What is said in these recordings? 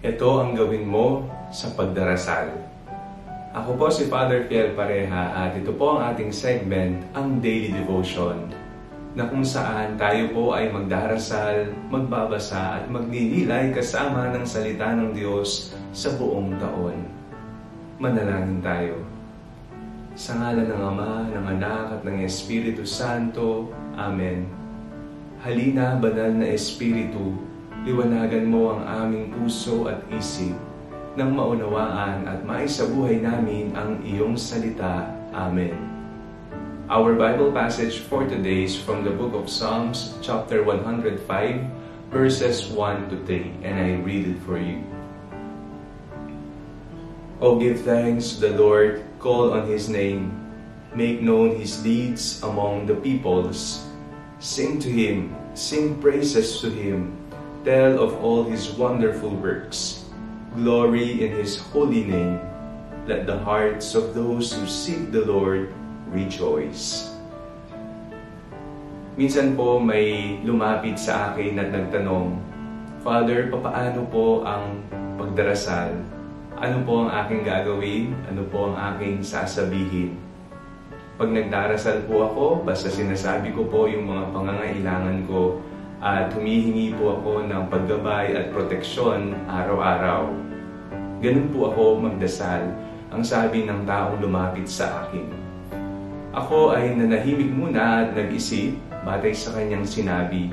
Ito ang gawin mo sa pagdarasal. Ako po si Father Fiel Pareha at ito po ang ating segment, ang Daily Devotion, na kung saan tayo po ay magdarasal, magbabasa at magninilay kasama ng salita ng Diyos sa buong taon. Manalangin tayo. Sa ngalan ng Ama, ng Anak at ng Espiritu Santo. Amen. Halina, banal na Espiritu, liwanagan mo ang aming puso at isip nang maunawaan at maisabuhay namin ang iyong salita. Amen. Our Bible passage for today is from the book of Psalms, chapter 105, verses 1 to 3, and I read it for you. O give thanks to the Lord, call on His name, make known His deeds among the peoples. Sing to Him, sing praises to Him, tell of all His wonderful works. Glory in His holy name. Let the hearts of those who seek the Lord rejoice. Minsan po may lumapit sa akin at nagtanong, Father, papaano po ang pagdarasal? Ano po ang aking gagawin? Ano po ang aking sasabihin? Pag nagdarasal po ako, basta sinasabi ko po yung mga pangangailangan ko at humihingi po ako ng paggabay at proteksyon araw-araw. Ganun po ako magdasal, ang sabi ng taong lumapit sa akin. Ako ay nanahimik muna at nag-isip batay sa kanyang sinabi.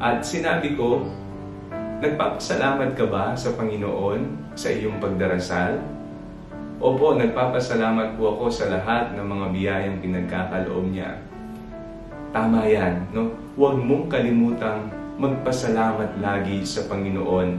At sinabi ko, Nagpapasalamat ka ba sa Panginoon sa iyong pagdarasal? Opo, nagpapasalamat po ako sa lahat ng mga biyayang pinagkakaloob niya. Tama yan, no? Huwag mong kalimutang magpasalamat lagi sa Panginoon.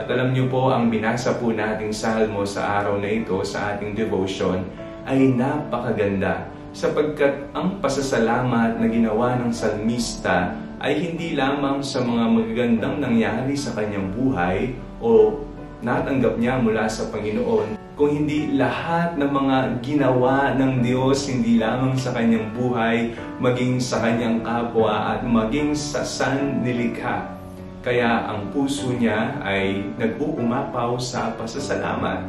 At alam niyo po, ang binasa po nating salmo sa araw na ito, sa ating devotion, ay napakaganda sapagkat ang pasasalamat na ginawa ng salmista ay hindi lamang sa mga magagandang nangyari sa kanyang buhay o natanggap niya mula sa Panginoon, kung hindi lahat ng mga ginawa ng Diyos, hindi lamang sa kanyang buhay, maging sa kanyang kapwa at maging sa sannilikha. Kaya ang puso niya ay nag-uumapaw sa pasasalamat.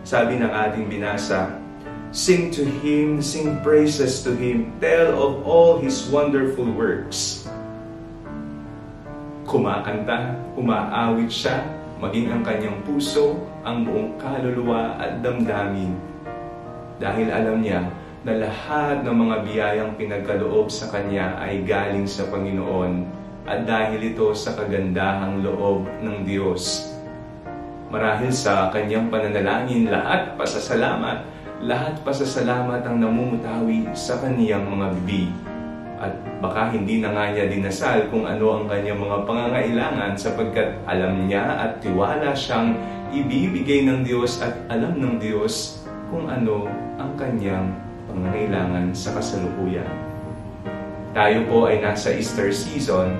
Sabi ng ating binasa, Sing to Him, sing praises to Him, tell of all His wonderful works. Kumakanta, umaawit siya, maging ang kanyang puso, ang buong kaluluwa at damdamin. Dahil alam niya na lahat ng mga biyayang pinagkaloob sa kanya ay galing sa Panginoon at dahil ito sa kagandahang loob ng Diyos. Marahil sa kanyang pananalangin, lahat pasasalamat, lahat pasasalamat ang namumutawi sa kaniyang mga bibig at baka hindi na nga niya dinasal kung ano ang kanyang mga pangangailangan sapagkat alam niya at tiwala siyang ibibigay ng Diyos at alam ng Diyos kung ano ang kanyang pangangailangan sa kasalukuyan. Tayo po ay nasa Easter season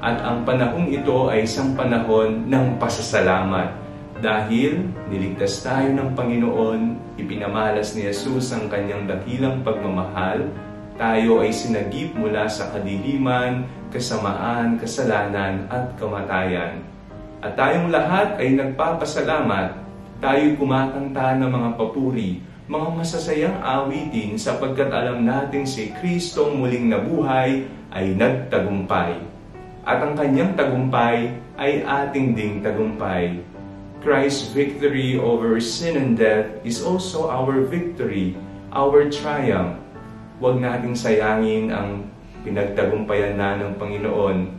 at ang panahong ito ay isang panahon ng pasasalamat dahil niligtas tayo ng Panginoon, ipinamalas ni Jesus ang kanyang dakilang pagmamahal tayo ay sinagip mula sa kadiliman, kasamaan, kasalanan at kamatayan. At tayong lahat ay nagpapasalamat. Tayo'y kumakanta ng mga papuri, mga masasayang awitin sapagkat alam natin si Kristong muling nabuhay ay nagtagumpay. At ang kanyang tagumpay ay ating ding tagumpay. Christ's victory over sin and death is also our victory, our triumph huwag nating sayangin ang pinagtagumpayan na ng Panginoon.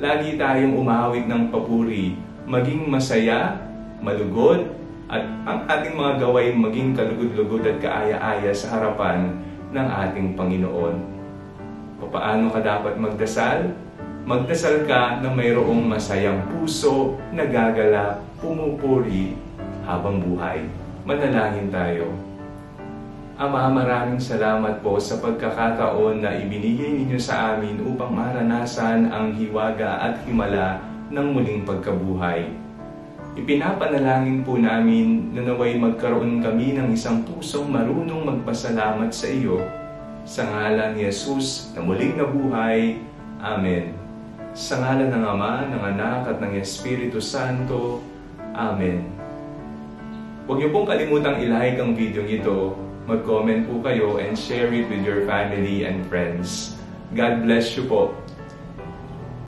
Lagi tayong umawit ng papuri, maging masaya, malugod, at ang ating mga gaway maging kalugod-lugod at kaaya-aya sa harapan ng ating Panginoon. Paano ka dapat magdasal? Magdasal ka na mayroong masayang puso, nagagala, pumupuri habang buhay. Manalangin tayo. Ama, maraming salamat po sa pagkakataon na ibinigay ninyo sa amin upang maranasan ang hiwaga at himala ng muling pagkabuhay. Ipinapanalangin po namin na naway magkaroon kami ng isang pusong marunong magpasalamat sa iyo. Sa ngalan ni Jesus na muling nabuhay. Amen. Sa ngala ng Ama, ng Anak at ng Espiritu Santo. Amen. Huwag niyo pong kalimutang ilike ang video ito, mag-comment po kayo and share it with your family and friends. God bless you po.